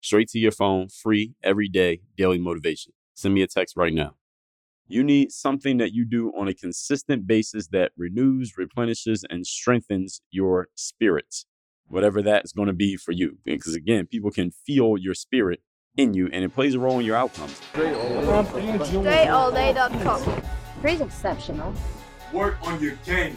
Straight to your phone, free every day, daily motivation. Send me a text right now. You need something that you do on a consistent basis that renews, replenishes, and strengthens your spirit, whatever that's going to be for you. Because again, people can feel your spirit in you and it plays a role in your outcomes. DreAllDay.com. Pretty exceptional. Work on your game.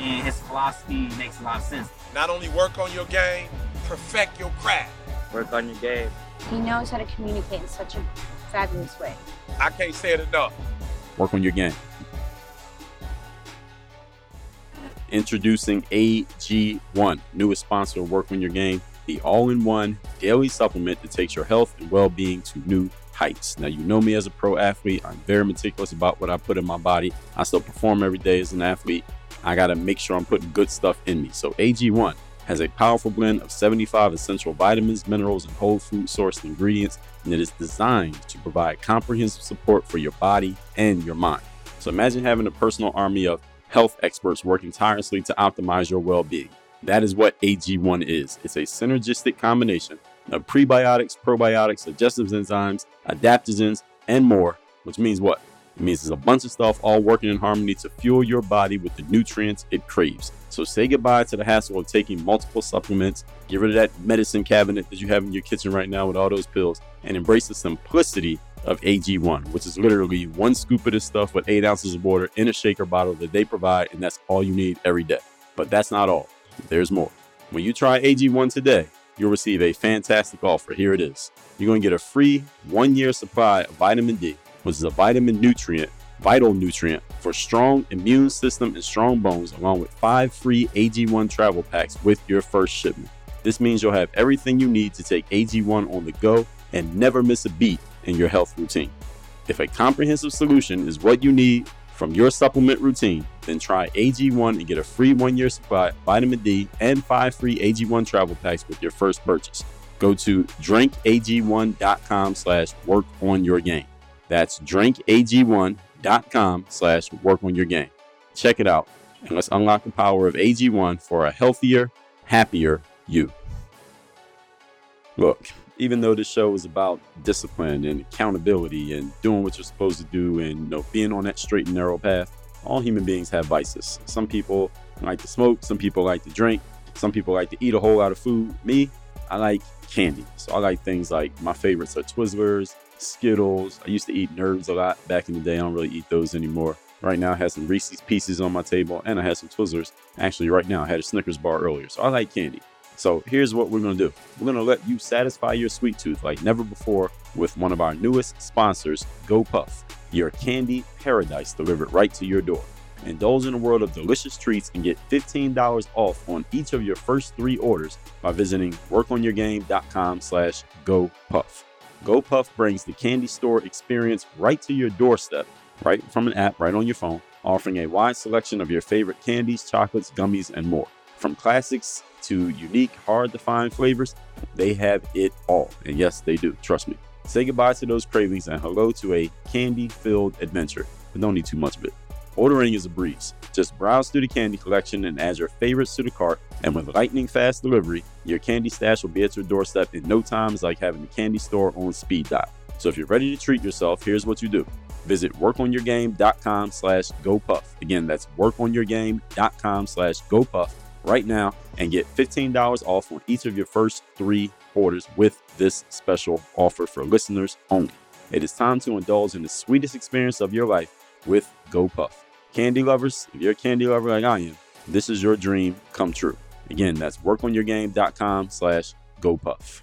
And his philosophy makes a lot of sense. Not only work on your game, perfect your craft. Work on your game. He knows how to communicate in such a fabulous way. I can't say it enough. Work on your game. Introducing AG1, newest sponsor of Work on Your Game, the all in one daily supplement that takes your health and well being to new heights. Now, you know me as a pro athlete, I'm very meticulous about what I put in my body. I still perform every day as an athlete. I got to make sure I'm putting good stuff in me. So, AG1 has a powerful blend of 75 essential vitamins, minerals, and whole food sourced ingredients, and it is designed to provide comprehensive support for your body and your mind. So, imagine having a personal army of health experts working tirelessly to optimize your well being. That is what AG1 is. It's a synergistic combination of prebiotics, probiotics, digestive enzymes, adaptogens, and more, which means what? It means there's a bunch of stuff all working in harmony to fuel your body with the nutrients it craves. So say goodbye to the hassle of taking multiple supplements, get rid of that medicine cabinet that you have in your kitchen right now with all those pills, and embrace the simplicity of AG1, which is literally one scoop of this stuff with eight ounces of water in a shaker bottle that they provide, and that's all you need every day. But that's not all. There's more. When you try AG1 today, you'll receive a fantastic offer. Here it is. You're going to get a free one year supply of vitamin D, which is a vitamin nutrient, vital nutrient for strong immune system and strong bones, along with five free AG1 travel packs with your first shipment. This means you'll have everything you need to take AG1 on the go and never miss a beat in your health routine. If a comprehensive solution is what you need from your supplement routine, then try AG1 and get a free one year supply of vitamin D and five free AG1 travel packs with your first purchase. Go to drinkag1.com slash work on your game. That's drinkag1.com slash work on your game. Check it out and let's unlock the power of AG1 for a healthier, happier you. Look, even though this show is about discipline and accountability and doing what you're supposed to do and you know being on that straight and narrow path, all human beings have vices. Some people like to smoke, some people like to drink, some people like to eat a whole lot of food. Me, I like candy. So I like things like my favorites are Twizzlers, Skittles. I used to eat Nerds a lot back in the day. I don't really eat those anymore. Right now, I have some Reese's Pieces on my table, and I have some Twizzlers. Actually, right now, I had a Snickers bar earlier. So I like candy. So here's what we're going to do we're going to let you satisfy your sweet tooth like never before with one of our newest sponsors, GoPuff, your candy paradise delivered right to your door. Indulge in a world of delicious treats and get $15 off on each of your first three orders by visiting workonyourgame.com slash GoPuff. GoPuff brings the candy store experience right to your doorstep, right from an app right on your phone, offering a wide selection of your favorite candies, chocolates, gummies, and more. From classics to unique, hard to find flavors, they have it all. And yes, they do. Trust me. Say goodbye to those cravings and hello to a candy filled adventure, but don't need too much of it. Ordering is a breeze. Just browse through the candy collection and add your favorites to the cart. And with lightning fast delivery, your candy stash will be at your doorstep in no time. It's like having a candy store on speed dial. So if you're ready to treat yourself, here's what you do. Visit workonyourgame.com slash GoPuff. Again, that's workonyourgame.com slash GoPuff right now and get $15 off on each of your first three orders with this special offer for listeners only. It is time to indulge in the sweetest experience of your life with GoPuff. Candy lovers, if you're a candy lover like I am, this is your dream come true. Again, that's workonyourgame.com slash GoPuff.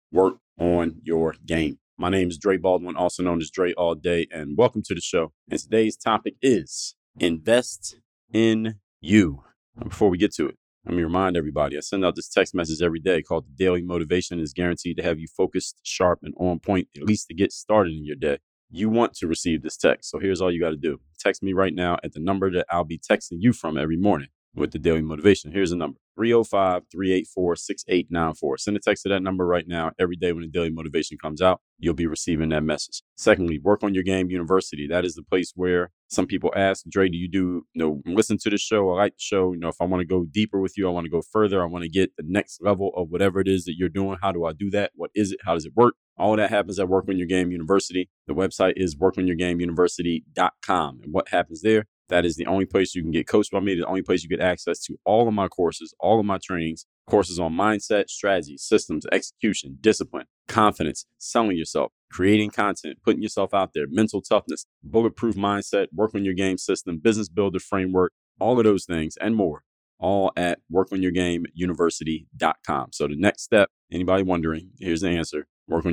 work on your game. My name is Dre Baldwin, also known as Dre All Day, and welcome to the show. And today's topic is invest in you. Before we get to it, let me remind everybody I send out this text message every day called the Daily Motivation. is guaranteed to have you focused, sharp, and on point, at least to get started in your day. You want to receive this text. So here's all you got to do text me right now at the number that I'll be texting you from every morning with the Daily Motivation. Here's the number 305 384 6894. Send a text to that number right now. Every day when the daily motivation comes out, you'll be receiving that message. Secondly, Work on Your Game University. That is the place where some people ask, Dre, do you do, you know, listen to the show? I like the show. You know, if I want to go deeper with you, I want to go further, I want to get the next level of whatever it is that you're doing. How do I do that? What is it? How does it work? All that happens at Work on Your Game University. The website is workonyourgameuniversity.com. And what happens there that is the only place you can get coached by me, the only place you get access to all of my courses, all of my trainings, courses on mindset, strategy, systems, execution, discipline, confidence, selling yourself, creating content, putting yourself out there, mental toughness, bulletproof mindset, work on your game system, business builder framework, all of those things and more, all at workonyourgameuniversity.com. So the next step, anybody wondering, here's the answer, work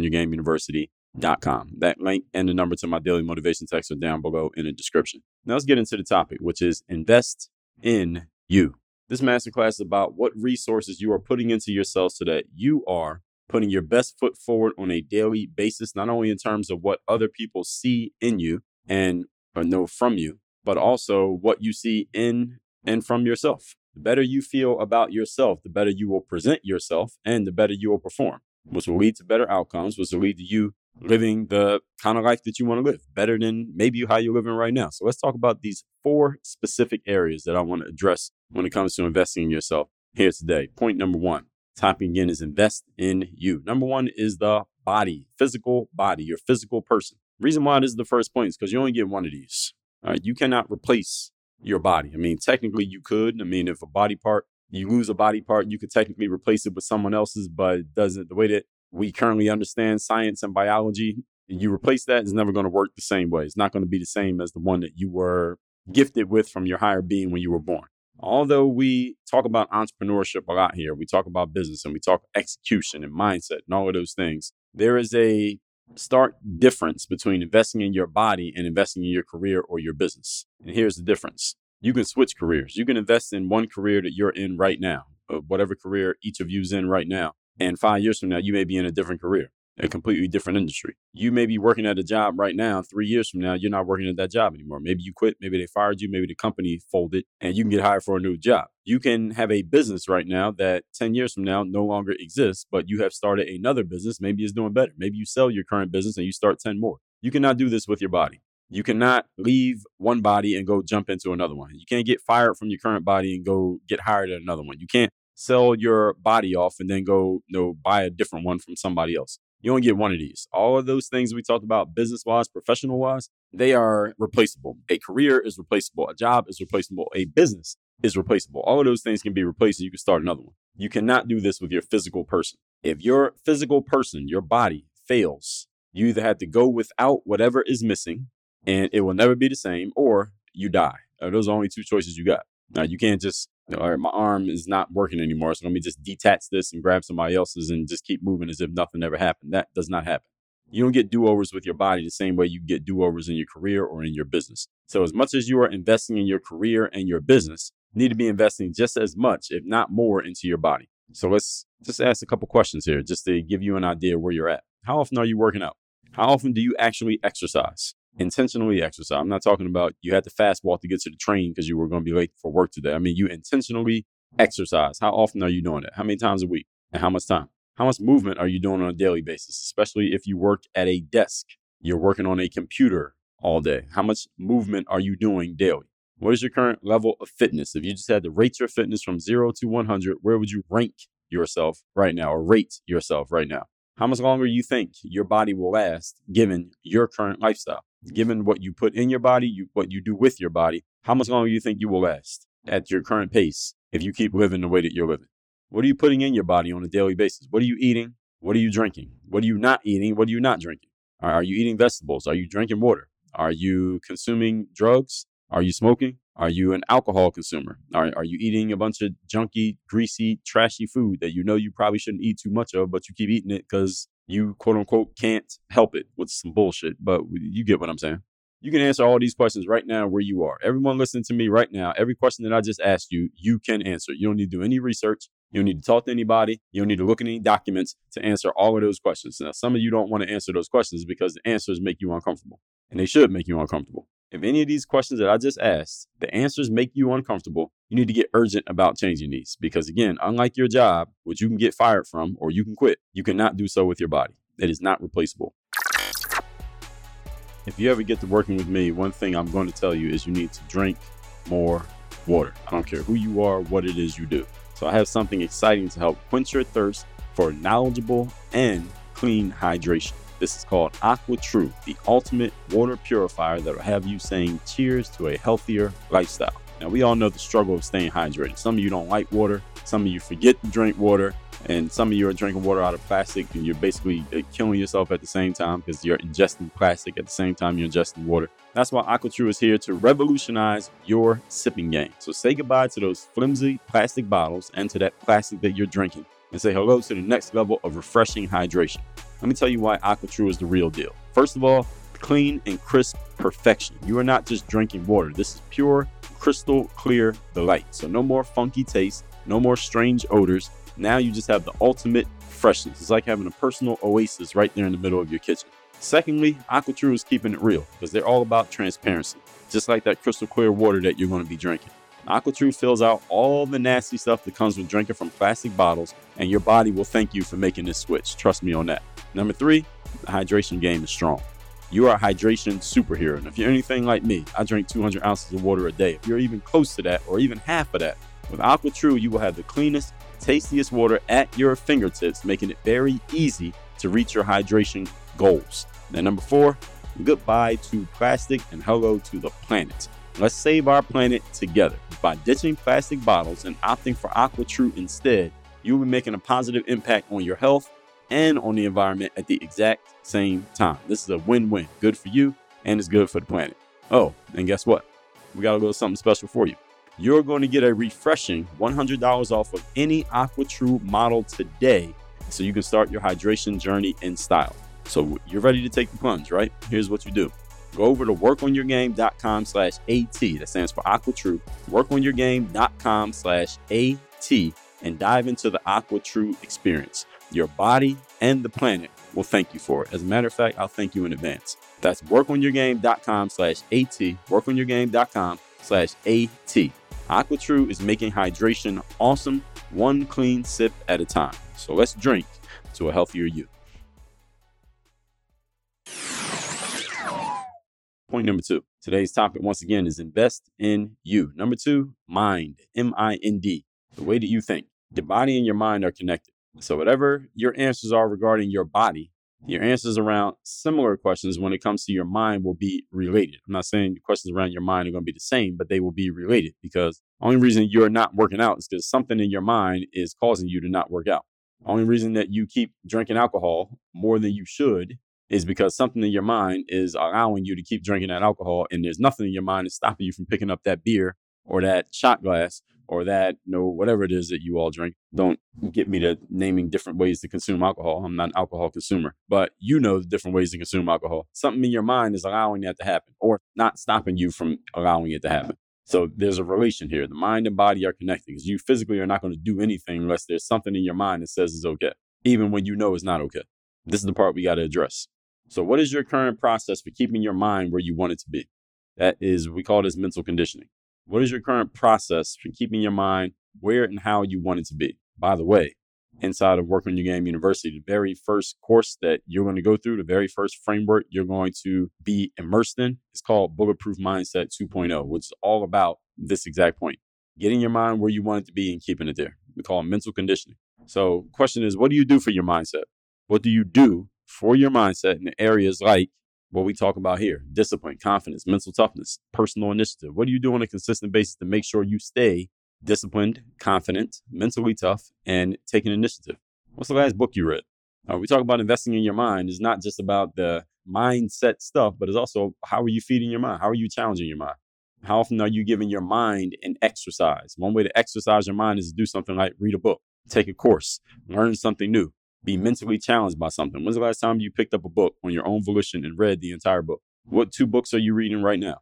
com. That link and the number to my daily motivation text are down below in the description. Now let's get into the topic, which is invest in you. This masterclass is about what resources you are putting into yourself so that you are putting your best foot forward on a daily basis, not only in terms of what other people see in you and or know from you, but also what you see in and from yourself. The better you feel about yourself, the better you will present yourself and the better you will perform, which will lead to better outcomes, which will lead to you living the kind of life that you want to live better than maybe how you're living right now. So let's talk about these four specific areas that I want to address when it comes to investing in yourself here today. Point number one, topic again is invest in you. Number one is the body, physical body, your physical person. Reason why this is the first point is because you only get one of these. All right, you cannot replace your body. I mean, technically you could. I mean, if a body part you lose a body part, you could technically replace it with someone else's, but it doesn't the way that we currently understand science and biology, you replace that, it's never going to work the same way. It's not going to be the same as the one that you were gifted with from your higher being when you were born. Although we talk about entrepreneurship a lot here, we talk about business and we talk execution and mindset and all of those things, there is a stark difference between investing in your body and investing in your career or your business. And here's the difference you can switch careers. You can invest in one career that you're in right now, whatever career each of you's in right now. And five years from now, you may be in a different career, a completely different industry. You may be working at a job right now. Three years from now, you're not working at that job anymore. Maybe you quit. Maybe they fired you. Maybe the company folded and you can get hired for a new job. You can have a business right now that 10 years from now no longer exists, but you have started another business. Maybe it's doing better. Maybe you sell your current business and you start 10 more. You cannot do this with your body. You cannot leave one body and go jump into another one. You can't get fired from your current body and go get hired at another one. You can't sell your body off and then go you know buy a different one from somebody else. You only get one of these. All of those things we talked about business wise professional wise they are replaceable. A career is replaceable. A job is replaceable. A business is replaceable. All of those things can be replaced. And you can start another one. You cannot do this with your physical person. If your physical person your body fails you either have to go without whatever is missing and it will never be the same or you die. Those are only two choices you got. Now you can't just all right, my arm is not working anymore. So let me just detach this and grab somebody else's and just keep moving as if nothing ever happened. That does not happen. You don't get do overs with your body the same way you get do overs in your career or in your business. So, as much as you are investing in your career and your business, you need to be investing just as much, if not more, into your body. So, let's just ask a couple questions here just to give you an idea where you're at. How often are you working out? How often do you actually exercise? Intentionally exercise. I'm not talking about you had to fast walk to get to the train because you were going to be late for work today. I mean, you intentionally exercise. How often are you doing it? How many times a week? And how much time? How much movement are you doing on a daily basis, especially if you work at a desk? You're working on a computer all day. How much movement are you doing daily? What is your current level of fitness? If you just had to rate your fitness from zero to 100, where would you rank yourself right now or rate yourself right now? How much longer you think your body will last given your current lifestyle? Given what you put in your body, you, what you do with your body, how much longer do you think you will last at your current pace if you keep living the way that you're living? What are you putting in your body on a daily basis? What are you eating? What are you drinking? What are you not eating? What are you not drinking? Are you eating vegetables? Are you drinking water? Are you consuming drugs? Are you smoking? Are you an alcohol consumer? Are, are you eating a bunch of junky, greasy, trashy food that you know you probably shouldn't eat too much of, but you keep eating it because you quote unquote can't help it with some bullshit? But you get what I'm saying. You can answer all these questions right now where you are. Everyone listening to me right now, every question that I just asked you, you can answer. You don't need to do any research. You don't need to talk to anybody. You don't need to look at any documents to answer all of those questions. Now, some of you don't want to answer those questions because the answers make you uncomfortable, and they should make you uncomfortable. If any of these questions that I just asked, the answers make you uncomfortable, you need to get urgent about changing these. Because again, unlike your job, which you can get fired from or you can quit, you cannot do so with your body. It is not replaceable. If you ever get to working with me, one thing I'm going to tell you is you need to drink more water. I don't care who you are, what it is you do. So I have something exciting to help quench your thirst for knowledgeable and clean hydration. This is called AquaTru, the ultimate water purifier that will have you saying cheers to a healthier lifestyle. Now, we all know the struggle of staying hydrated. Some of you don't like water, some of you forget to drink water, and some of you are drinking water out of plastic and you're basically uh, killing yourself at the same time because you're ingesting plastic at the same time you're ingesting water. That's why AquaTru is here to revolutionize your sipping game. So say goodbye to those flimsy plastic bottles and to that plastic that you're drinking and say hello to the next level of refreshing hydration. Let me tell you why AquaTru is the real deal. First of all, clean and crisp perfection. You are not just drinking water. This is pure, crystal clear delight. So no more funky taste, no more strange odors. Now you just have the ultimate freshness. It's like having a personal oasis right there in the middle of your kitchen. Secondly, AquaTru is keeping it real because they're all about transparency, just like that crystal clear water that you're going to be drinking. AquaTru fills out all the nasty stuff that comes with drinking from plastic bottles, and your body will thank you for making this switch. Trust me on that. Number three, the hydration game is strong. You are a hydration superhero. And if you're anything like me, I drink 200 ounces of water a day. If you're even close to that, or even half of that, with AquaTru, you will have the cleanest, tastiest water at your fingertips, making it very easy to reach your hydration goals. And number four, goodbye to plastic and hello to the planet. Let's save our planet together. By ditching plastic bottles and opting for AquaTru instead, you'll be making a positive impact on your health and on the environment at the exact same time. This is a win win. Good for you, and it's good for the planet. Oh, and guess what? We got a little something special for you. You're going to get a refreshing $100 off of any AquaTru model today so you can start your hydration journey in style. So you're ready to take the plunge, right? Here's what you do. Go over to workonyourgame.com slash AT. That stands for AquaTru. Workonyourgame.com slash AT and dive into the AquaTru experience. Your body and the planet will thank you for it. As a matter of fact, I'll thank you in advance. That's workonyourgame.com slash AT. Workonyourgame.com slash AT. AquaTru is making hydration awesome, one clean sip at a time. So let's drink to a healthier you. Point number two. Today's topic, once again, is invest in you. Number two, mind, M I N D, the way that you think. Your body and your mind are connected. So, whatever your answers are regarding your body, your answers around similar questions when it comes to your mind will be related. I'm not saying the questions around your mind are going to be the same, but they will be related because the only reason you're not working out is because something in your mind is causing you to not work out. The only reason that you keep drinking alcohol more than you should is because something in your mind is allowing you to keep drinking that alcohol, and there's nothing in your mind that's stopping you from picking up that beer or that shot glass or that, know, whatever it is that you all drink. Don't get me to naming different ways to consume alcohol. I'm not an alcohol consumer, but you know the different ways to consume alcohol. Something in your mind is allowing that to happen or not stopping you from allowing it to happen. So there's a relation here. The mind and body are connected because you physically are not going to do anything unless there's something in your mind that says it's okay, even when you know it's not okay. This is the part we got to address. So, what is your current process for keeping your mind where you want it to be? That is, we call this mental conditioning. What is your current process for keeping your mind where and how you want it to be? By the way, inside of Work on Your Game University. The very first course that you're going to go through, the very first framework you're going to be immersed in, is called Bulletproof Mindset 2.0, which is all about this exact point getting your mind where you want it to be and keeping it there. We call it mental conditioning. So, question is, what do you do for your mindset? What do you do for your mindset in areas like what we talk about here discipline, confidence, mental toughness, personal initiative? What do you do on a consistent basis to make sure you stay disciplined, confident, mentally tough, and taking initiative? What's the last book you read? Uh, we talk about investing in your mind. It's not just about the mindset stuff, but it's also how are you feeding your mind? How are you challenging your mind? How often are you giving your mind an exercise? One way to exercise your mind is to do something like read a book, take a course, learn something new, be mentally challenged by something. When's the last time you picked up a book on your own volition and read the entire book? What two books are you reading right now?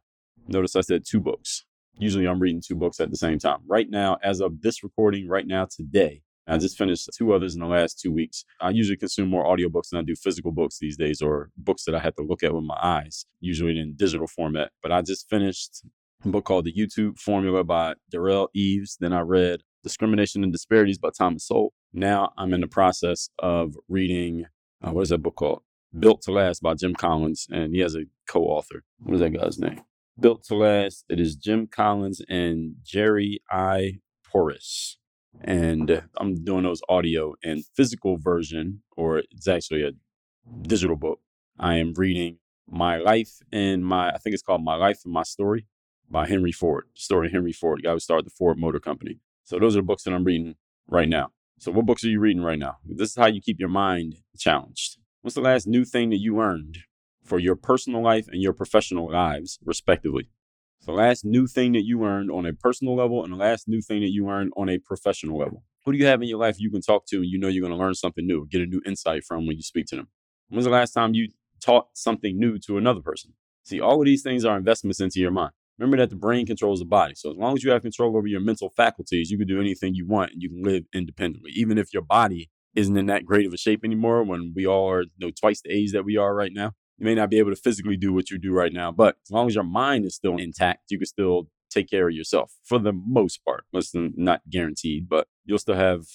Notice I said two books. Usually I'm reading two books at the same time. Right now, as of this recording, right now, today, I just finished two others in the last two weeks. I usually consume more audiobooks than I do physical books these days or books that I have to look at with my eyes, usually in digital format. But I just finished a book called The YouTube Formula by Derral Eves. Then I read Discrimination and Disparities by Thomas Sowell. Now I'm in the process of reading, uh, what is that book called? Built to Last by Jim Collins, and he has a co author. What is that guy's name? Built to Last. It is Jim Collins and Jerry I. Porras. And I'm doing those audio and physical version, or it's actually a digital book. I am reading My Life and My, I think it's called My Life and My Story by Henry Ford. The story of Henry Ford, the guy who started the Ford Motor Company. So those are the books that I'm reading right now. So what books are you reading right now? This is how you keep your mind challenged. What's the last new thing that you learned for your personal life and your professional lives, respectively? The last new thing that you learned on a personal level and the last new thing that you learned on a professional level. Who do you have in your life you can talk to and you know you're going to learn something new, get a new insight from when you speak to them? When's the last time you taught something new to another person? See, all of these things are investments into your mind. Remember that the brain controls the body. So as long as you have control over your mental faculties, you can do anything you want and you can live independently. Even if your body isn't in that great of a shape anymore, when we all are you know, twice the age that we are right now, you may not be able to physically do what you do right now. But as long as your mind is still intact, you can still take care of yourself for the most part. Listen, not guaranteed, but you'll still have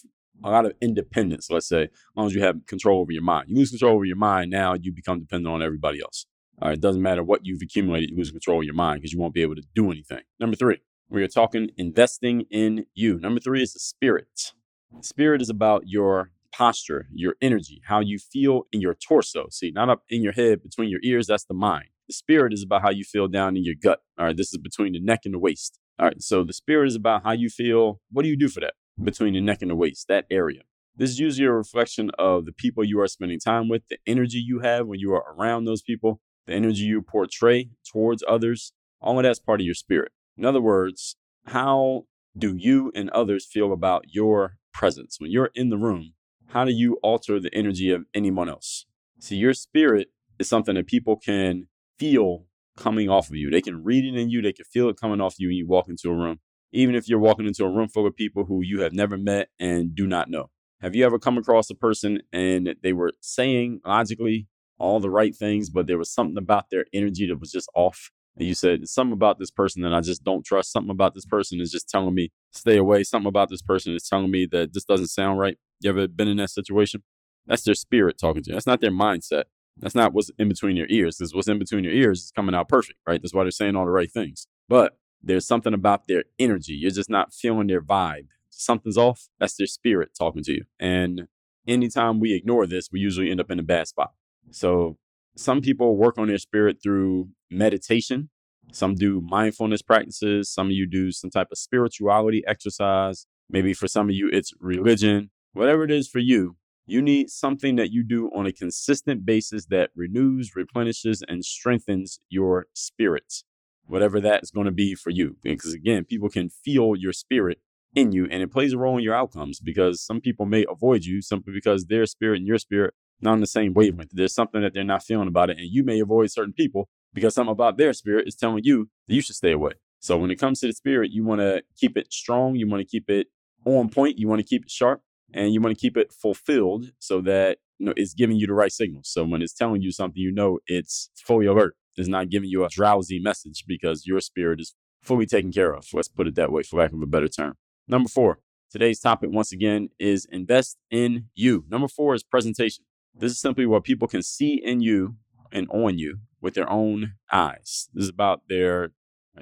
a lot of independence, let's say, as long as you have control over your mind. You lose control over your mind, now you become dependent on everybody else. Uh, it doesn't matter what you've accumulated, you lose control of your mind because you won't be able to do anything. Number three, we are talking investing in you. Number three is the spirit. Spirit is about your posture, your energy, how you feel in your torso. See, not up in your head, between your ears, that's the mind. The spirit is about how you feel down in your gut. All right, this is between the neck and the waist. All right, so the spirit is about how you feel. What do you do for that? Between the neck and the waist, that area. This is usually a reflection of the people you are spending time with, the energy you have when you are around those people, the energy you portray towards others, all of that's part of your spirit. In other words, how do you and others feel about your presence? When you're in the room, how do you alter the energy of anyone else? See, your spirit is something that people can feel coming off of you. They can read it in you, they can feel it coming off you when you walk into a room, even if you're walking into a room full of people who you have never met and do not know. Have you ever come across a person and they were saying logically all the right things, but there was something about their energy that was just off. And you said, something about this person that I just don't trust. Something about this person is just telling me stay away. Something about this person is telling me that this doesn't sound right. You ever been in that situation? That's their spirit talking to you. That's not their mindset. That's not what's in between your ears. Because what's in between your ears is coming out perfect, right? That's why they're saying all the right things. But there's something about their energy. You're just not feeling their vibe. Something's off. That's their spirit talking to you. And anytime we ignore this, we usually end up in a bad spot. So some people work on their spirit through meditation. Some do mindfulness practices. Some of you do some type of spirituality exercise. Maybe for some of you, it's religion. Whatever it is for you, you need something that you do on a consistent basis that renews, replenishes, and strengthens your spirit. Whatever that is going to be for you. Because again, people can feel your spirit in you and it plays a role in your outcomes because some people may avoid you simply because their spirit and your spirit not on the same wavelength. There's something that they're not feeling about it. And you may avoid certain people because something about their spirit is telling you that you should stay away. So when it comes to the spirit, you want to keep it strong. You want to keep it on point. You want to keep it sharp and you want to keep it fulfilled so that you know it's giving you the right signals. So when it's telling you something, you know it's fully alert. It's not giving you a drowsy message because your spirit is fully taken care of. Let's put it that way, for lack of a better term. Number four, Today's topic, once again, is invest in you. Number four is presentation. This is simply what people can see in you and on you with their own eyes. This is about their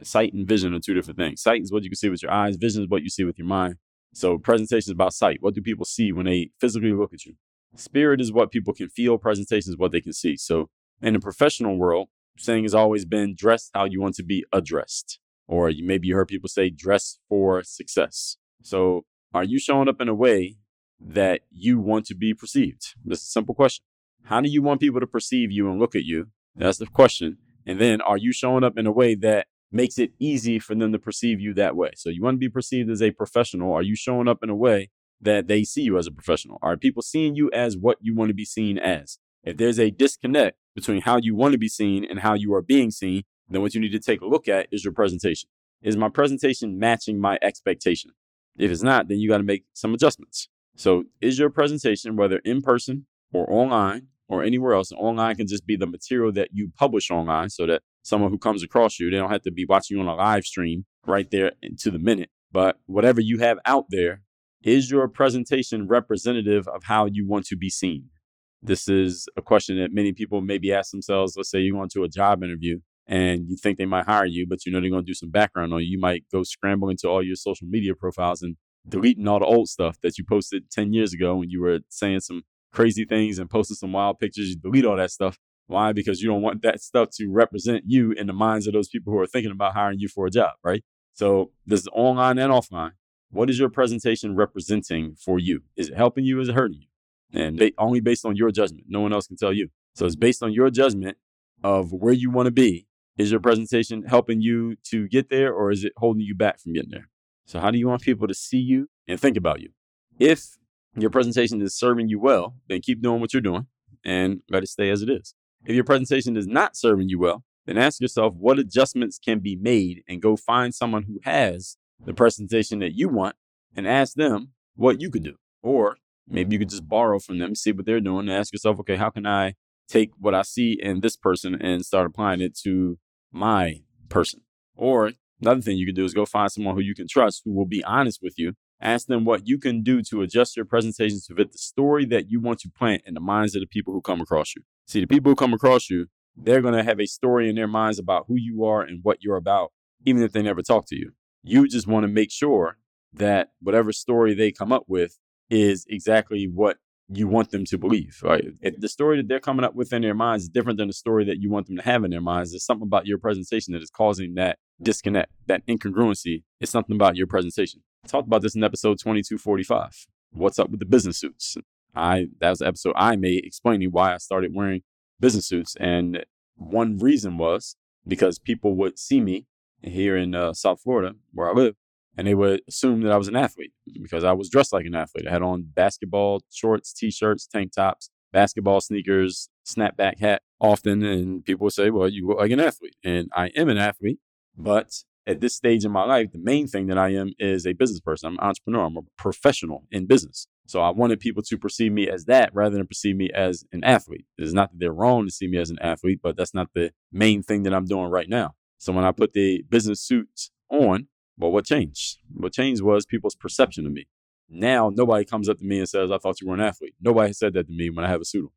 sight and vision are two different things. Sight is what you can see with your eyes, vision is what you see with your mind. So, presentation is about sight. What do people see when they physically look at you? Spirit is what people can feel, presentation is what they can see. So, in the professional world, saying has always been dress how you want to be addressed. Or maybe you heard people say dress for success. So, are you showing up in a way that you want to be perceived? This is a simple question. How do you want people to perceive you and look at you? That's the question. And then, are you showing up in a way that makes it easy for them to perceive you that way? So, you want to be perceived as a professional. Are you showing up in a way that they see you as a professional? Are people seeing you as what you want to be seen as? If there's a disconnect between how you want to be seen and how you are being seen, then what you need to take a look at is your presentation. Is my presentation matching my expectation? If it's not, then you got to make some adjustments. So, is your presentation, whether in person or online or anywhere else, online can just be the material that you publish online so that someone who comes across you, they don't have to be watching you on a live stream right there to the minute. But whatever you have out there, is your presentation representative of how you want to be seen? This is a question that many people maybe ask themselves. Let's say you go into a job interview and you think they might hire you, but you know they're going to do some background on you. You might go scramble into all your social media profiles and deleting all the old stuff that you posted 10 years ago when you were saying some crazy things and posting some wild pictures. You delete all that stuff. Why? Because you don't want that stuff to represent you in the minds of those people who are thinking about hiring you for a job, right? So this is online and offline. What is your presentation representing for you? Is it helping you? Is it hurting you? And they, only based on your judgment. No one else can tell you. So it's based on your judgment of where you want to be. Is your presentation helping you to get there or is it holding you back from getting there? So, how do you want people to see you and think about you? If your presentation is serving you well, then keep doing what you're doing and let it stay as it is. If your presentation is not serving you well, then ask yourself what adjustments can be made and go find someone who has the presentation that you want and ask them what you could do. Or maybe you could just borrow from them, see what they're doing, and ask yourself, okay, how can I take what I see in this person and start applying it to my person? Or another thing you can do is go find someone who you can trust who will be honest with you. Ask them what you can do to adjust your presentation to fit the story that you want to plant in the minds of the people who come across you. See, the people who come across you, they're going to have a story in their minds about who you are and what you're about, even if they never talk to you. You just want to make sure that whatever story they come up with is exactly what you want them to believe. Right? If the story that they're coming up with in their minds is different than the story that you want them to have in their minds, there's something about your presentation that is causing that disconnect, that incongruency. It's something about your presentation. I talked about this in episode 2245. What's up with the business suits? I that was the episode I made explaining why I started wearing business suits, and one reason was because people would see me here in uh, South Florida, where I live, and they would assume that I was an athlete because I was dressed like an athlete. I had on basketball shorts, t-shirts, tank tops, basketball sneakers, snapback hat often, and people would say, "Well, you look like an athlete," and I am an athlete, but at this stage in my life, the main thing that I am is a business person. I'm an entrepreneur. I'm a professional in business. So I wanted people to perceive me as that rather than perceive me as an athlete. It's not that they're wrong to see me as an athlete, but that's not the main thing that I'm doing right now. So when I put the business suits on, well, what changed? What changed was people's perception of me. Now nobody comes up to me and says, I thought you were an athlete. Nobody said that to me when I have a suit on.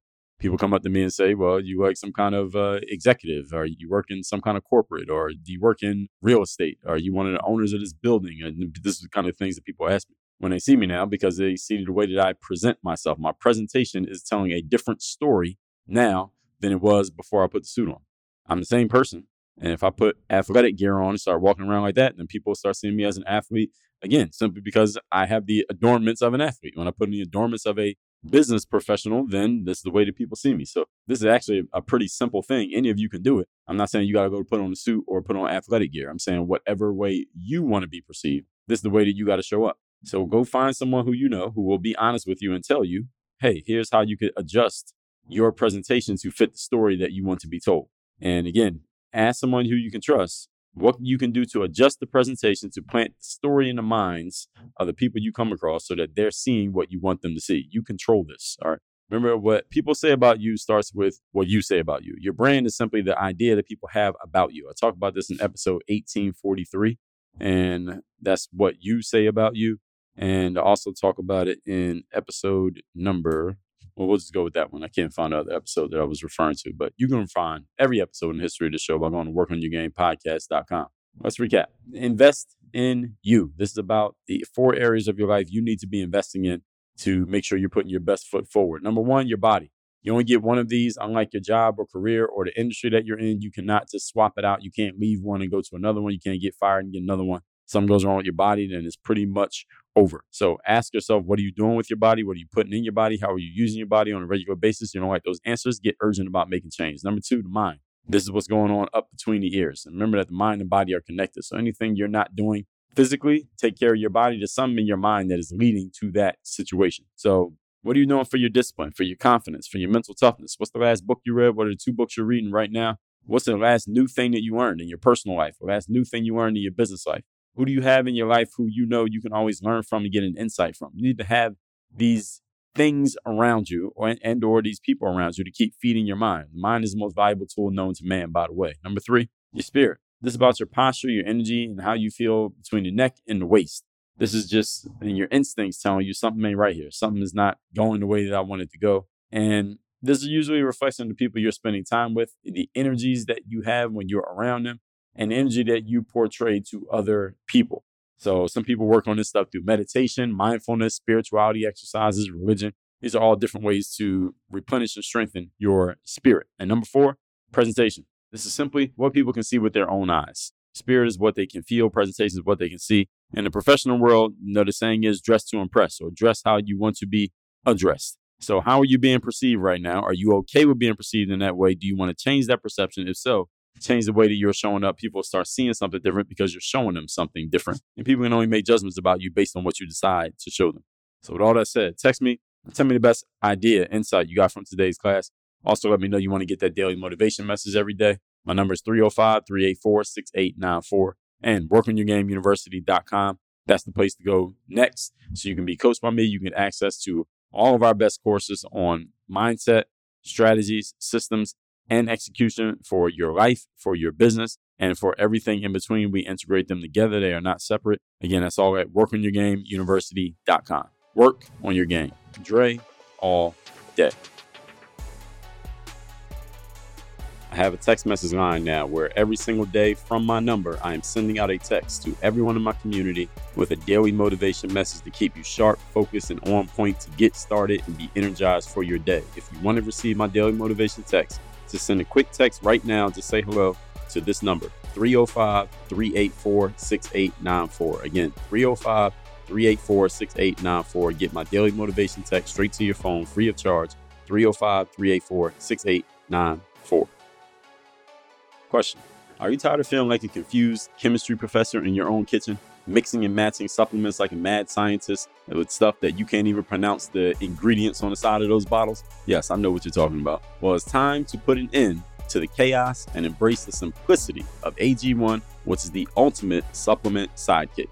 People come up to me and say, Well, you like some kind of uh, executive, or you work in some kind of corporate, or do you work in real estate? Are you one of the owners of this building? And this is the kind of things that people ask me when they see me now because they see the way that I present myself. My presentation is telling a different story now than it was before I put the suit on. I'm the same person. And if I put athletic gear on and start walking around like that, then people start seeing me as an athlete again, simply because I have the adornments of an athlete. When I put in the adornments of a business professional, then this is the way that people see me. So this is actually a pretty simple thing. Any of you can do it. I'm not saying you got to go put on a suit or put on athletic gear. I'm saying whatever way you want to be perceived, this is the way that you got to show up. So go find someone who you know who will be honest with you and tell you, hey, here's how you could adjust your presentation to fit the story that you want to be told. And again, ask someone who you can trust what you can do to adjust the presentation to plant the story in the minds of the people you come across so that they're seeing what you want them to see. You control this. All right. Remember, what people say about you starts with what you say about you. Your brand is simply the idea that people have about you. I talked about this in episode 1843, and that's what you say about you. And I also talk about it in episode number. Well, we'll just go with that one. I can't find the other episode that I was referring to, but you can find every episode in the history of the show by going to workonyourgamepodcast.com. Let's recap. Invest in you. This is about the four areas of your life you need to be investing in to make sure you're putting your best foot forward. Number one, your body. You only get one of these, unlike your job or career or the industry that you're in. You cannot just swap it out. You can't leave one and go to another one. You can't get fired and get another one. Something goes wrong with your body, then it's pretty much over. So ask yourself, what are you doing with your body? What are you putting in your body? How are you using your body on a regular basis? You don't like those answers, get urgent about making change. Number two, the mind. This is what's going on up between the ears. And remember that the mind and body are connected. So anything you're not doing physically, take care of your body. There's something in your mind that is leading to that situation. So what are you doing for your discipline, for your confidence, for your mental toughness? What's the last book you read? What are the two books you're reading right now? What's the last new thing that you learned in your personal life? The last new thing you learned in your business life? Who do you have in your life who you know you can always learn from and get an insight from? You need to have these things around you or, and or these people around you to keep feeding your mind. The mind is the most valuable tool known to man, by the way. Number three, your spirit. This is about your posture, your energy, and how you feel between the neck and the waist. This is just your instincts telling you something ain't right here. Something is not going the way that I want it to go. And this is usually of the people you're spending time with, the energies that you have when you're around them, and energy that you portray to other people. So some people work on this stuff through meditation, mindfulness, spirituality, exercises, religion. These are all different ways to replenish and strengthen your spirit. And number four, presentation. This is simply what people can see with their own eyes. Spirit is what they can feel, presentation is what they can see. In the professional world, you know, the saying is dress to impress or dress how you want to be addressed. So, how are you being perceived right now? Are you okay with being perceived in that way? Do you want to change that perception? If so, change the way that you're showing up. People start seeing something different because you're showing them something different. And people can only make judgments about you based on what you decide to show them. So, with all that said, text me, tell me the best idea, insight you got from today's class. Also, let me know you want to get that daily motivation message every day. My number is 305 384 6894 and workonyourgameuniversity.com. That's the place to go next. So you can be coached by me. You can access to all of our best courses on mindset, strategies, systems, and execution for your life, for your business, and for everything in between. We integrate them together. They are not separate. Again, that's all at workonyourgameuniversity.com. Work on your game. Dre all day. I have a text message line now where every single day from my number, I am sending out a text to everyone in my community with a daily motivation message to keep you sharp, focused, and on point to get started and be energized for your day. If you want to receive my daily motivation text, just send a quick text right now to say hello to this number 305 384 6894. Again, 305 384 6894. Get my daily motivation text straight to your phone free of charge 305 384 6894. Question Are you tired of feeling like a confused chemistry professor in your own kitchen? Mixing and matching supplements like a mad scientist with stuff that you can't even pronounce the ingredients on the side of those bottles? Yes, I know what you're talking about. Well, it's time to put an end to the chaos and embrace the simplicity of AG1, which is the ultimate supplement sidekick.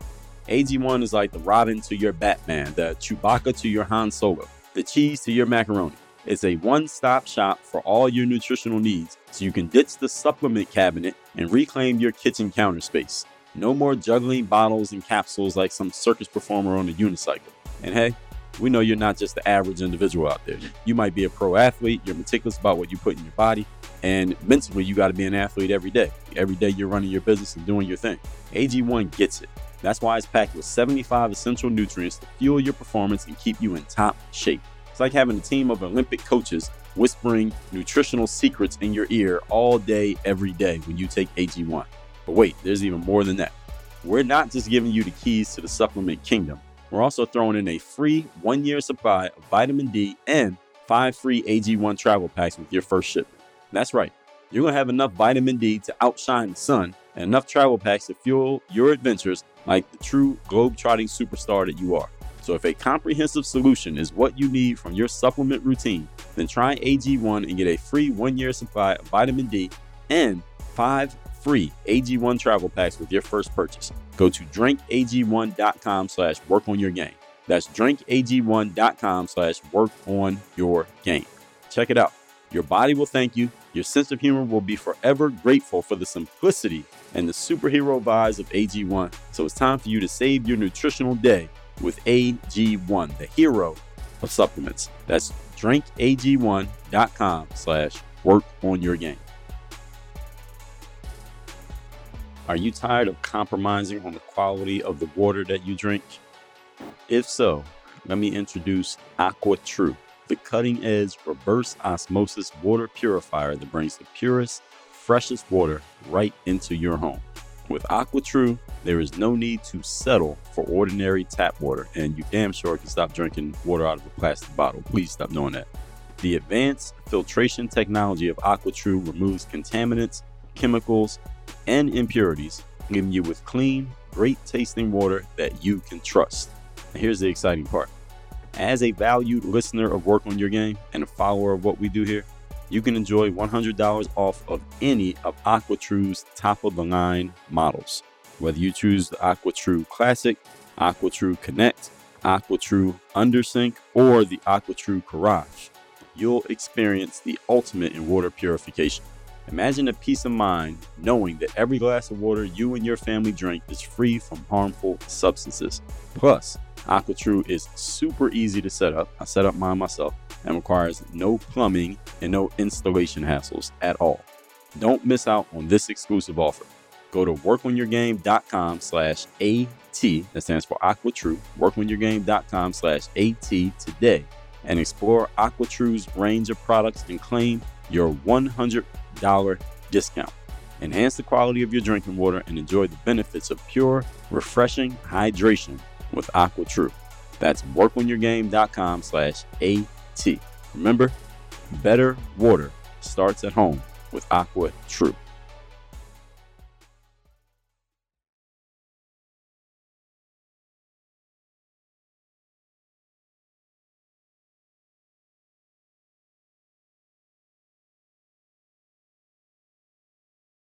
AG1 is like the Robin to your Batman, the Chewbacca to your Han Solo, the cheese to your macaroni. It's a one stop shop for all your nutritional needs so you can ditch the supplement cabinet and reclaim your kitchen counter space. No more juggling bottles and capsules like some circus performer on a unicycle. And hey, we know you're not just the average individual out there. You might be a pro athlete, you're meticulous about what you put in your body, and mentally, you got to be an athlete every day. Every day, you're running your business and doing your thing. AG1 gets it. That's why it's packed with 75 essential nutrients to fuel your performance and keep you in top shape. It's like having a team of Olympic coaches whispering nutritional secrets in your ear all day, every day when you take AG1. But wait, there's even more than that. We're not just giving you the keys to the supplement kingdom, we're also throwing in a free one year supply of vitamin D and five free AG1 travel packs with your first shipment. That's right, you're to have enough vitamin D to outshine the sun and enough travel packs to fuel your adventures like the true globe-trotting superstar that you are. So if a comprehensive solution is what you need from your supplement routine, then try AG1 and get a free one-year supply of vitamin D and five free AG1 travel packs with your first purchase. Go to drinkag1.com slash work on your game. That's drinkag1.com slash work on your game. Check it out. Your body will thank you. Your sense of humor will be forever grateful for the simplicity and the superhero vibes of AG1. So it's time for you to save your nutritional day with AG1, the hero of supplements. That's drinkag1.com slash work on your game. Are you tired of compromising on the quality of the water that you drink? If so, let me introduce AquaTru, the cutting edge reverse osmosis water purifier that brings the purest, freshest water right into your home. With AquaTru, there is no need to settle for ordinary tap water, and you damn sure can stop drinking water out of a plastic bottle. Please stop doing that. The advanced filtration technology of AquaTru removes contaminants, chemicals, and impurities, leaving you with clean, great tasting water that you can trust. And here's the exciting part. As a valued listener of Work on Your Game and a follower of what we do here, you can enjoy $100 off of any of AquaTru's top of the line models. Whether you choose the AquaTru Classic, AquaTru Connect, AquaTru Undersink, or the AquaTru Garage, you'll experience the ultimate in water purification. Imagine the peace of mind knowing that every glass of water you and your family drink is free from harmful substances. Plus, AquaTru is super easy to set up. I set up mine myself and requires no plumbing and no installation hassles at all. Don't miss out on this exclusive offer. Go to workonyourgame.com slash AT, that stands for AquaTru, workonyourgame.com slash AT today and explore AquaTru's range of products and claim your $100 discount. Enhance the quality of your drinking water and enjoy the benefits of pure, refreshing hydration with AquaTru. That's workonyourgame.com slash AT. Remember, better water starts at home with Aqua True.